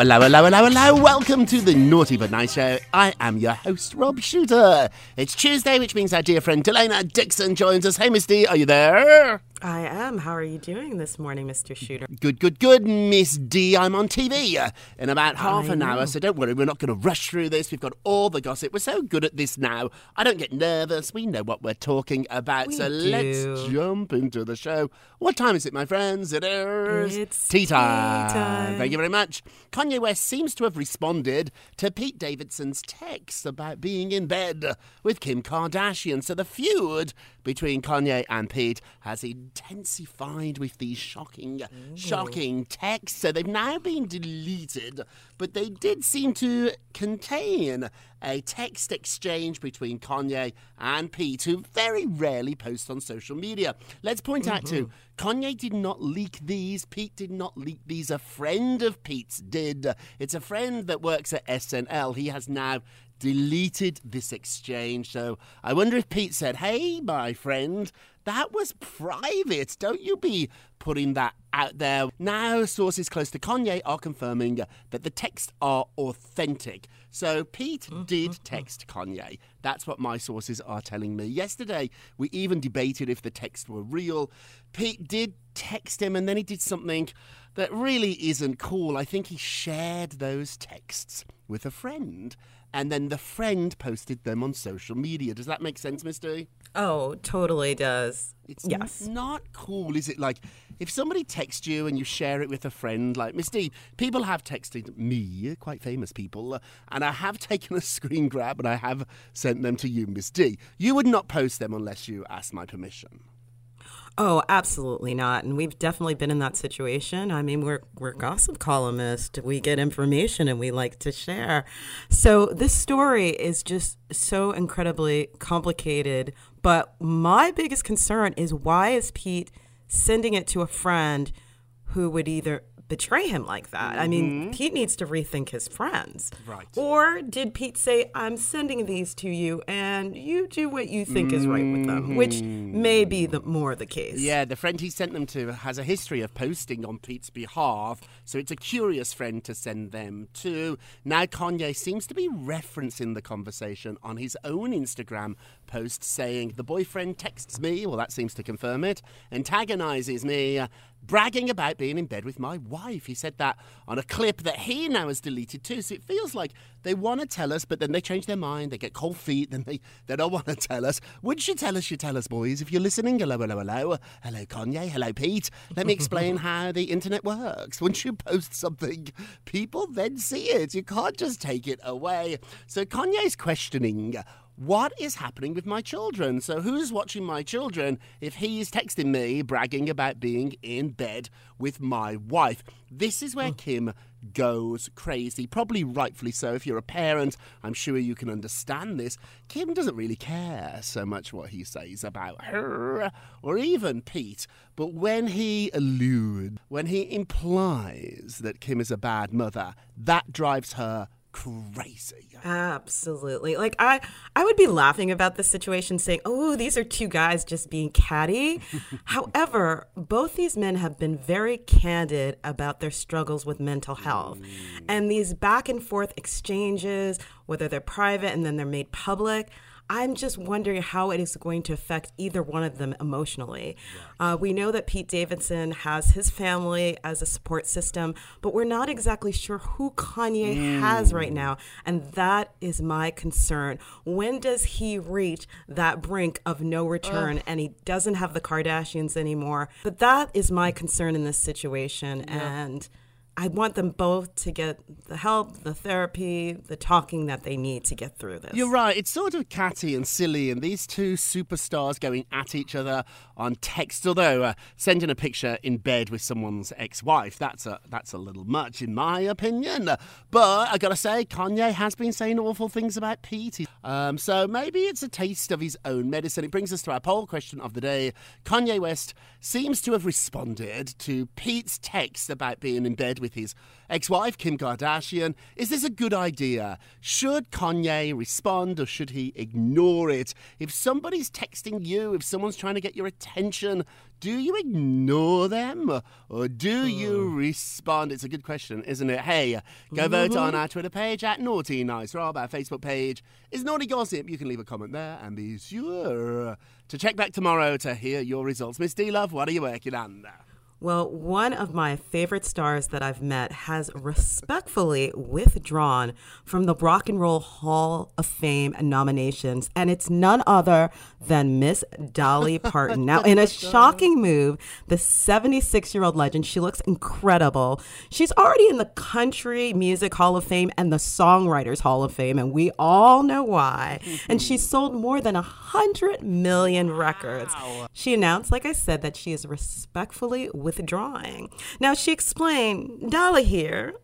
Hello, hello, hello, hello. Welcome to the Naughty But Nice Show. I am your host, Rob Shuter. It's Tuesday, which means our dear friend Delana Dixon joins us. Hey, Miss D, are you there? I am. How are you doing this morning, Mr. Shuter? Good, good, good, Miss D. I'm on TV uh, in about half I an hour, so don't worry, we're not going to rush through this. We've got all the gossip. We're so good at this now. I don't get nervous. We know what we're talking about, We so let's jump into the show. What time is it, my friends? It is It's tea tea time. time. Thank you very much. Kanye West seems to have responded to Pete Davidson's text about being in bed with Kim Kardashian. So the feud between Kanye and Pete has intensified with these shocking, shocking texts. So they've now been deleted, but they did seem to contain a text exchange between Kanye and Pete, who very rarely post on social media. Let's point out too, mm-hmm. Kanye did not leak these. Pete did not leak these. A friend of Pete's did. It's a friend that works at SNL. He has now deleted this exchange. So I wonder if Pete said, Hey, my friend, that was private. Don't you be putting that out there. Now, sources close to Kanye are confirming that the texts are authentic. So Pete mm-hmm. did text Kanye. That's what my sources are telling me. Yesterday, we even debated if the texts were real. Pete did text him, and then he did something that really isn't cool. I think he shared those texts with a friend, and then the friend posted them on social media. Does that make sense, Misty? Oh, totally does. It's yes. n- not cool, is it? Like, if somebody texts you and you share it with a friend, like Miss D, people have texted me, quite famous people, uh, and I have taken a screen grab and I have sent them to you, Miss D. You would not post them unless you asked my permission. Oh, absolutely not. And we've definitely been in that situation. I mean, we're we're gossip columnists. We get information and we like to share. So this story is just so incredibly complicated. But my biggest concern is why is Pete sending it to a friend who would either betray him like that. I mean, Pete needs to rethink his friends. Mm-hmm. Right. Or did Pete say, I'm sending these to you and you do what you think is right with them, which may be the more the case. Yeah, the friend he sent them to has a history of posting on Pete's behalf, so it's a curious friend to send them to. Now, Kanye seems to be referencing the conversation on his own Instagram post, saying, The boyfriend texts me, well, that seems to confirm it, antagonizes me, bragging about being in bed with my wife. He said that on a clip that he now has deleted too, so it feels like they want to tell us, but then they change their mind, they get cold feet, then they, they don't want to tell us. Once you tell us, you tell us, boys. If you're listening, hello, hello, hello. Hello, Kanye. Hello, Pete. Let me explain how the internet works. Once you post something, people then see it. You can't just take it away. So Kanye's questioning what is happening with my children? So, who's watching my children if he's texting me bragging about being in bed with my wife? This is where oh. Kim goes crazy. Probably rightfully so. If you're a parent, I'm sure you can understand this. Kim doesn't really care so much what he says about her or even Pete. But when he alludes, when he implies that Kim is a bad mother, that drives her crazy. Absolutely. Like I I would be laughing about this situation saying, "Oh, these are two guys just being catty." However, both these men have been very candid about their struggles with mental health. Mm. And these back and forth exchanges, whether they're private and then they're made public, I'm just wondering how it is going to affect either one of them emotionally. Uh, we know that Pete Davidson has his family as a support system, but we're not exactly sure who Kanye has right now. And that is my concern. When does he reach that brink of no return and he doesn't have the Kardashians anymore? But that is my concern in this situation. And I want them both to get the help, the therapy, the talking that they need to get through this. You're right. It's sort of catty and silly, and these two superstars going at each other on text. Although uh, sending a picture in bed with someone's ex-wife, that's a that's a little much, in my opinion. But I gotta say, Kanye has been saying awful things about Pete. Um, so maybe it's a taste of his own medicine. It brings us to our poll question of the day. Kanye West seems to have responded to Pete's text about being in bed with his ex-wife Kim Kardashian. Is this a good idea? Should Kanye respond or should he ignore it? If somebody's texting you, if someone's trying to get your attention, do you ignore them or do you hmm. respond? It's a good question, isn't it? Hey, go vote on our mm-hmm. Twitter page at Naughty Nice Rob. Our Facebook page is Naughty Gossip. You can leave a comment there and be sure to check back tomorrow to hear your results. Miss D Love, what are you working on? Well, one of my favorite stars that I've met has respectfully withdrawn from the Rock and Roll Hall of Fame nominations, and it's none other than Miss Dolly Parton. Now, oh in a shocking move, the 76 year old legend, she looks incredible. She's already in the Country Music Hall of Fame and the Songwriters Hall of Fame, and we all know why. And she's sold more than 100 million records. She announced, like I said, that she is respectfully withdrawing. Now, she explained, Dolly here.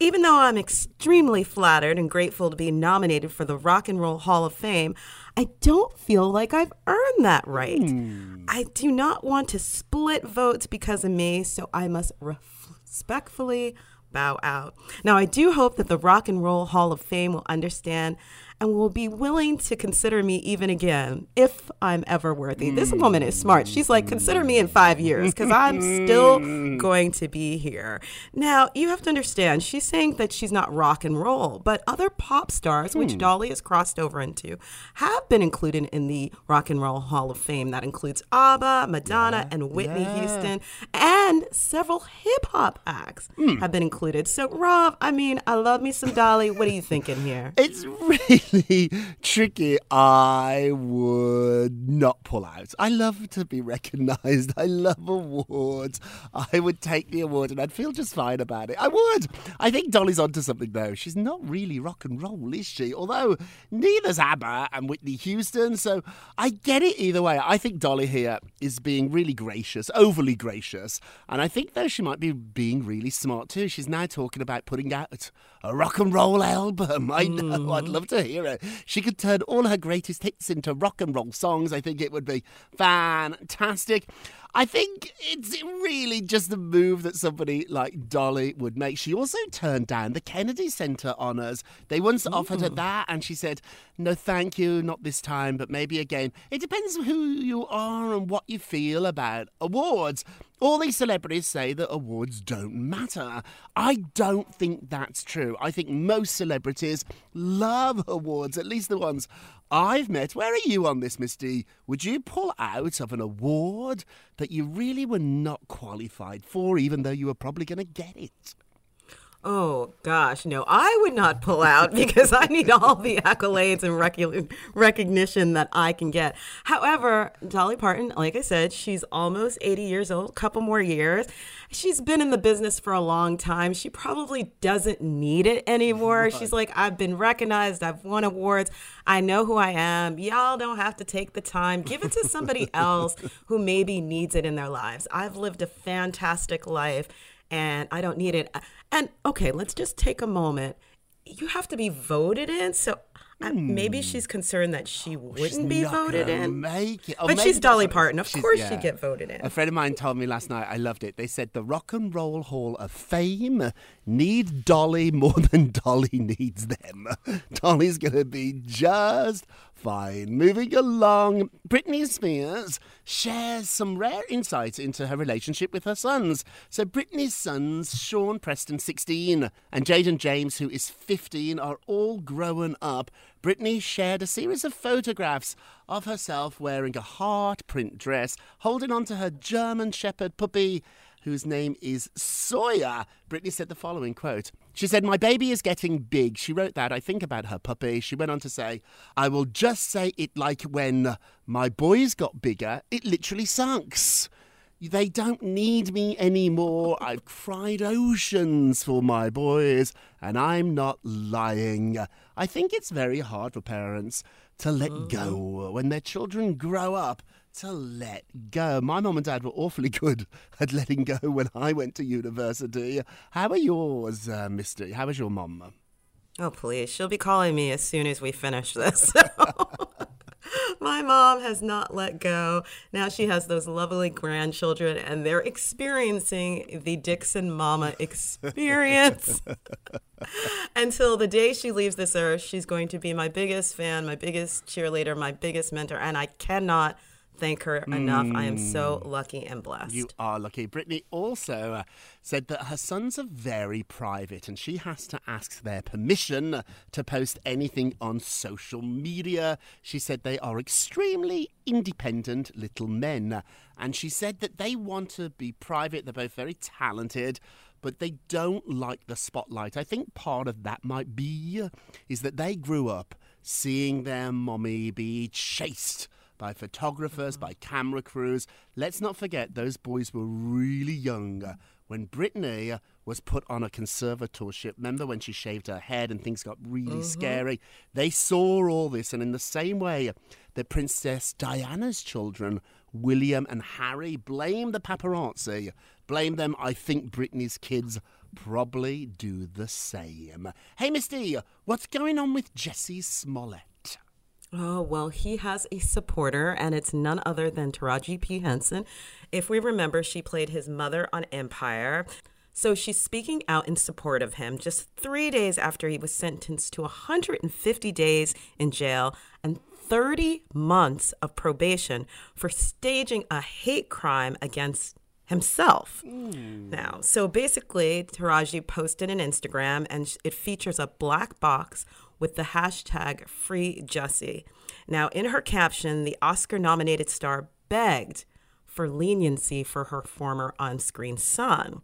Even though I'm extremely flattered and grateful to be nominated for the Rock and Roll Hall of Fame, I don't feel like I've earned that right. Hmm. I do not want to split votes because of me, so I must respectfully bow out. Now, I do hope that the Rock and Roll Hall of Fame will understand and will be willing to consider me even again if I'm ever worthy. This woman is smart. She's like, consider me in five years because I'm still going to be here. Now, you have to understand, she's saying that she's not rock and roll, but other pop stars, which hmm. Dolly has crossed over into, have been included in the Rock and Roll Hall of Fame. That includes ABBA, Madonna, and Whitney Houston, and several hip hop acts hmm. have been included. So, Rob, I mean, I love me some Dolly. What are you thinking here? It's really tricky. I would not pull out. I love to be recognised. I love awards. I would take the award and I'd feel just fine about it. I would. I think Dolly's onto something though. She's not really rock and roll, is she? Although neither's ABBA and Whitney Houston, so I get it either way. I think Dolly here is being really gracious, overly gracious, and I think though she might be being really smart too. She's now talking about putting out a rock and roll album. I know. I'd hmm. love to hear it. She could turn all her greatest hits into rock and roll songs. I think it would be fantastic. I think it's really just a move that somebody like Dolly would make. She also turned down the Kennedy Center honors. They once offered her that, and she said, No, thank you, not this time, but maybe again. It depends on who you are and what you feel about awards. All these celebrities say that awards don't matter. I don't think that's true. I think most celebrities love awards, at least the ones I've met. Where are you on this, Miss D? Would you pull out of an award that you really were not qualified for, even though you were probably going to get it? Oh gosh, no, I would not pull out because I need all the accolades and rec- recognition that I can get. However, Dolly Parton, like I said, she's almost 80 years old, a couple more years. She's been in the business for a long time. She probably doesn't need it anymore. Right. She's like, I've been recognized, I've won awards, I know who I am. Y'all don't have to take the time. Give it to somebody else who maybe needs it in their lives. I've lived a fantastic life and I don't need it. And okay, let's just take a moment. You have to be voted in. So Hmm. Maybe she's concerned that she wouldn't she's be voted in. Make it. but she's Dolly Parton. Of course yeah. she'd get voted in. A friend of mine told me last night, I loved it. They said the Rock and Roll Hall of Fame need Dolly more than Dolly needs them. Dolly's going to be just fine. Moving along, Britney Spears shares some rare insight into her relationship with her sons. So Britney's sons, Sean Preston, 16, and Jayden James, who is 15, are all grown up Britney shared a series of photographs of herself wearing a heart print dress, holding onto her German Shepherd puppy, whose name is Sawyer. Britney said the following quote. She said, My baby is getting big. She wrote that. I think about her puppy. She went on to say, I will just say it like when my boys got bigger, it literally sucks. They don't need me anymore. I've cried oceans for my boys, and I'm not lying. I think it's very hard for parents to let go oh. when their children grow up. To let go. My mum and dad were awfully good at letting go when I went to university. How are yours, uh? How is your mum? Oh, please. She'll be calling me as soon as we finish this. My mom has not let go. Now she has those lovely grandchildren, and they're experiencing the Dixon Mama experience. Until the day she leaves this earth, she's going to be my biggest fan, my biggest cheerleader, my biggest mentor, and I cannot thank her enough. Mm. I am so hmm. lucky and blessed. You are lucky. Britney also uh, said that her sons are very private and she has to ask their permission to post anything on social media. She said they are extremely independent little men. And she said that they want to be private. They're both very talented but they don't like the spotlight. I think part of that might be is that they grew up seeing their mommy be chased by photographers, by camera crews. Let's not forget those boys were really young when Britney was put on a conservatorship. Remember when she shaved her head and things got really mm-hmm. scary? They saw all this, and in the same way that Princess Diana's children, William and Harry, blame the paparazzi, blame them, I think Britney's kids probably do the same. Hey, Misty, what's going on with Jussie Smollett? Oh, well, he has a supporter, and it's none other than Taraji P. Henson. If we remember, she played his mother on Empire. So she's speaking out in support of him just three days after he was sentenced to 150 days in jail and 30 months of probation for staging a hate crime against himself. Mm. Now, so basically, Taraji posted an Instagram and it features a black box with the hashtag Free Jussie. Now, in her caption, the Oscar nominated star begged for leniency for her former on screen son.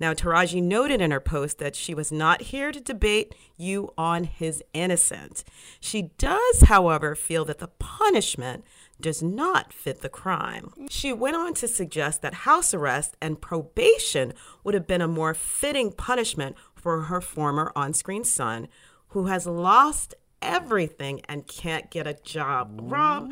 Now, Taraji noted in her post that she was not here to debate you on his innocence. She does, however, feel that the punishment does not fit the crime. She went on to suggest that house arrest and probation would have been a more fitting punishment for her former on screen son, who has lost everything and can't get a job. Rob,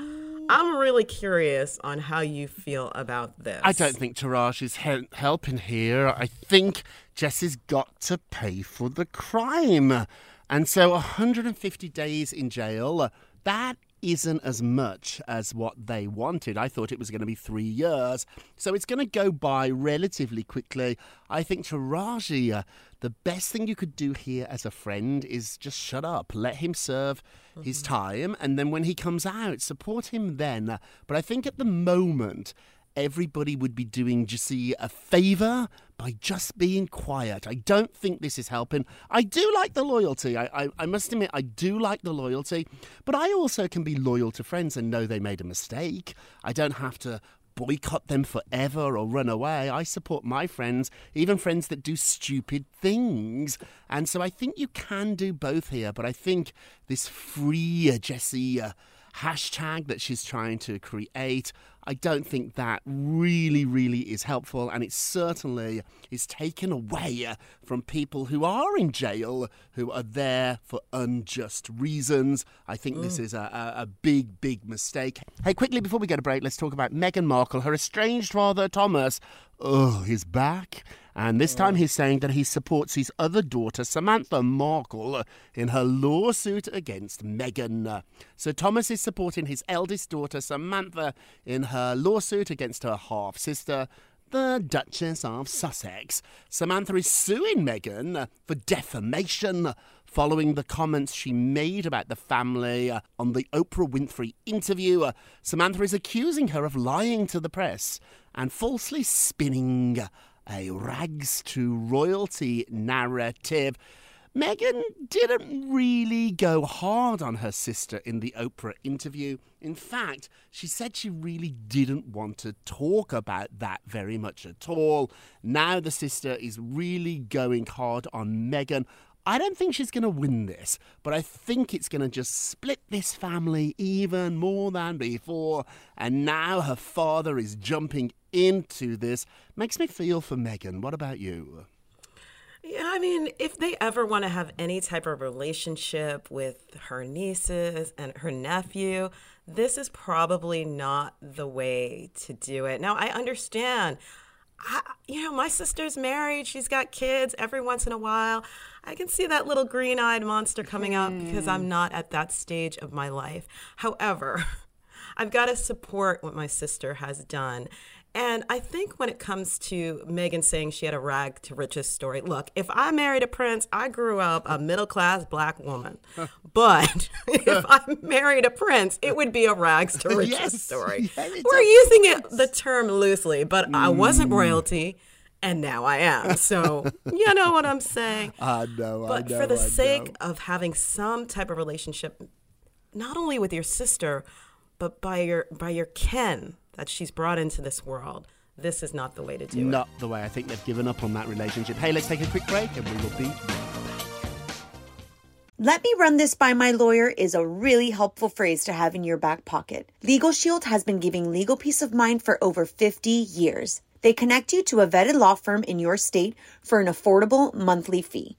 I'm really curious on how you feel about this. I don't think Taraj is he- helping here. I think Jussie's got to pay for the crime. And so 150 days in jail, that isn't as much as what they wanted. I thought it was going to be three years. So it's going to go by relatively quickly. I think Taraji, uh, the best thing you could do here as a friend is just shut up, let him serve mm-hmm. his time, and then when he comes out, support him then. But I think at the moment, everybody would be doing Jessie a favour by just being quiet. I don't think this is helping. I do like the loyalty. I, I, I, must admit, I do like the loyalty, but I also can be loyal to friends and know they made a mistake. I don't have to boycott them forever or run away. I support my friends, even friends that do stupid things. And so I think you can do both here, but I think this free Jessie. Uh, hashtag that she's trying to create. I don't think that really, really is helpful, and it certainly is taken away from people who are in jail, who are there for unjust reasons. I think mm. this is a, a, big, big mistake. Hey, quickly before we get a break, let's talk about Meghan Markle. Her estranged father, Thomas, oh, he's back. And this time oh. he's saying that he supports his other daughter, Samantha Markle, in her lawsuit against Meghan. So Thomas is supporting his eldest daughter, Samantha, in her lawsuit against her half sister, the Duchess of Sussex. Samantha is suing Meghan for defamation following the comments she made about the family on the Oprah Winfrey interview. Samantha is accusing her of lying to the press and falsely spinning a rags to royalty narrative. Meghan didn't really go hard on her sister in the Oprah interview. In fact, she said she really didn't want to talk about that very much at all. Now the sister is really going hard on Meghan. I don't think she's going to win this, but I think it's going to just split this family even more than before. And now her father is jumping into this. Makes me feel for Meghan. What about you? Yeah, I mean, if they ever want to have any type of relationship with her nieces and her nephew, this is probably not the way to do it. Now, I understand. I, you know, my sister's married. She's got kids every once in a while. I can see that little green eyed monster coming up because I'm hmm. not at that stage of my life. However, I've got to support what my sister has done. And I think when it comes to Meghan saying she had a rag to riches story, look, if I married a prince, I grew up a middle class black woman. But if I married a prince, it would be a rags to riches yes. story. Yeah, We're using it the term loosely, but mm. I wasn't royalty and now I am. So you know what I'm saying. I know. But I know, for the I sake know. of having some type of relationship, not only with your sister, but by your by your kin that she's brought into this world. This is not the way to do not it. Not the way. I think they've given up on that relationship. Hey, let's take a quick break and we will be Let me run this by my lawyer is a really helpful phrase to have in your back pocket. Legal Shield has been giving legal peace of mind for over 50 years. They connect you to a vetted law firm in your state for an affordable monthly fee.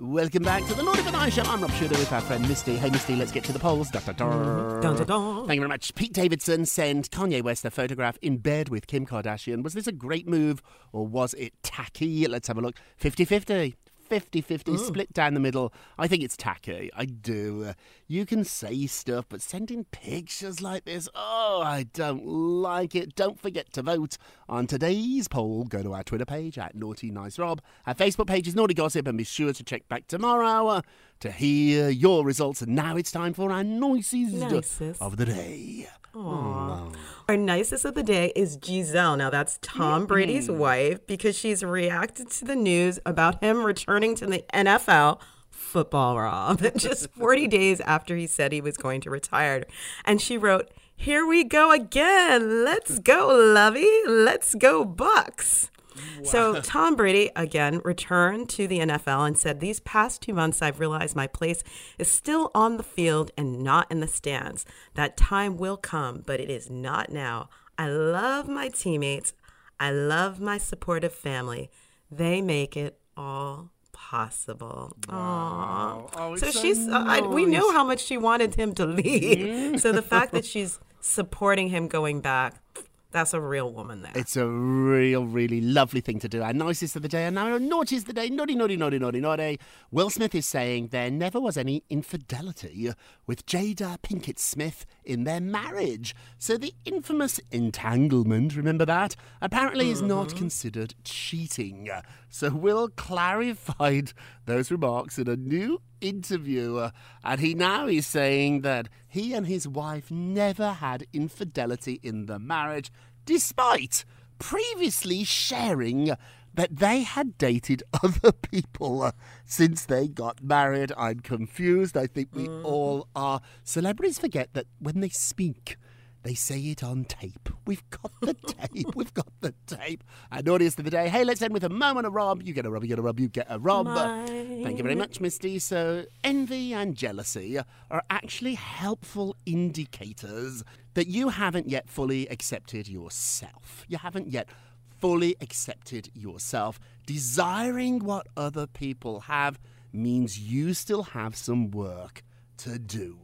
Welcome back to the Naughty but Nice Show. I'm Rob Shuter with our friend Misty. Hey, Misty, let's get to the polls. Da, da, da. Mm-hmm. Dun, dun, dun. Thank you very much. Pete Davidson sent Kanye West a photograph in bed with Kim Kardashian. Was this a great move or was it tacky? Let's have a look. 50 50. 50 50 split down the middle. I think it's tacky. I do. Uh, you can say stuff, but sending pictures like this, oh, I don't like it. Don't forget to vote on today's poll. Go to our Twitter page at Naughty Nice Rob. Our Facebook page is Naughty Gossip, and be sure to check back tomorrow uh, to hear your results. And now it's time for our nicest, Nicest. of the day. Aww. Hmm. Our nicest of the day is Gisele. Now, that's Tom mm-hmm. Brady's wife because she's reacted to the news about him returning to the NFL football, Rob, just 40 days after he said he was going to retire. And she wrote, Here we go again. Let's go, Lovey. Let's go, Bucs. So Tom Brady again returned to the NFL and said, "These past 2 months I've realized my place is still on the field and not in the stands. That time will come, but it is not now. I love my teammates. I love my supportive family. They make it all possible. Aww. Oh, so so she's, uh, I, we know nice. how much she wanted him to leave. so the fact that she's supporting him going back, that's a real woman there. It's a real, really lovely thing to do. Our nicest of the day, and now naughtiest of the day. Naughty, naughty, naughty, naughty, naughty. Will Smith is saying there never was any infidelity with Jada Pinkett Smith in their marriage. So the infamous entanglement, remember that? Apparently is not mm-hmm. considered cheating. So Will clarified those remarks in a new interview, and he now is saying that he and his wife never had infidelity in the marriage, despite previously sharing that they had dated other people uh, since they got married. I'm confused. I think we all are. Celebrities forget that when they speak, they say it on tape. We've got the tape. We've got the tape. And audience of the day. Hey, let's end with a moment of Rob. You get a Rob, you get a Rob, you get a Rob. Thank you very much, Misty. So, envy and jealousy are actually helpful indicators that you haven't yet fully accepted yourself. You haven't yet fully accepted yourself. Desiring what other people have means you still have some work to do.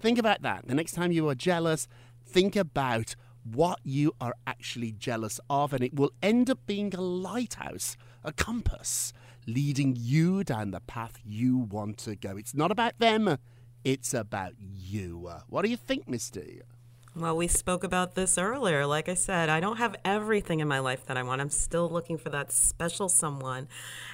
Think about that. The next time you are jealous, think about what you are actually jealous of, and it will end up being a lighthouse, a compass, leading you down the path you want to go. It's not about them, it's about you. What do you think, Misty? Well, we spoke about this earlier. Like I said, I don't have everything in my life that I want. I'm still looking for that special someone.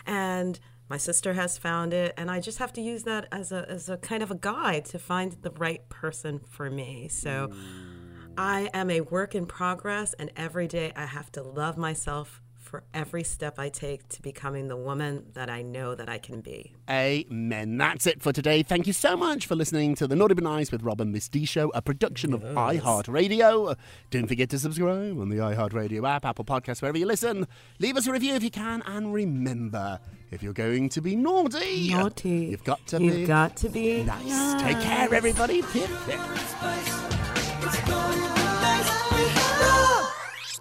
And my sister has found it, and I just have to use that as a, as a kind of a guide to find the right person for me. So hmm. I am a work in progress, and every day I have to love myself for every step I take to becoming the woman that I know that I can be. Amen. That's it for today. Thank you so much for listening to the Naughty But Nice with Rob and Miss D Show, a production of iHeartRadio. Don't forget to subscribe on the iHeartRadio app, Apple Podcasts, wherever you listen. Leave us a review if you can, and remember, if you're going to be naughty, Naughty. you've got to You've be got to be nice. Take care, everybody. Pip, pip.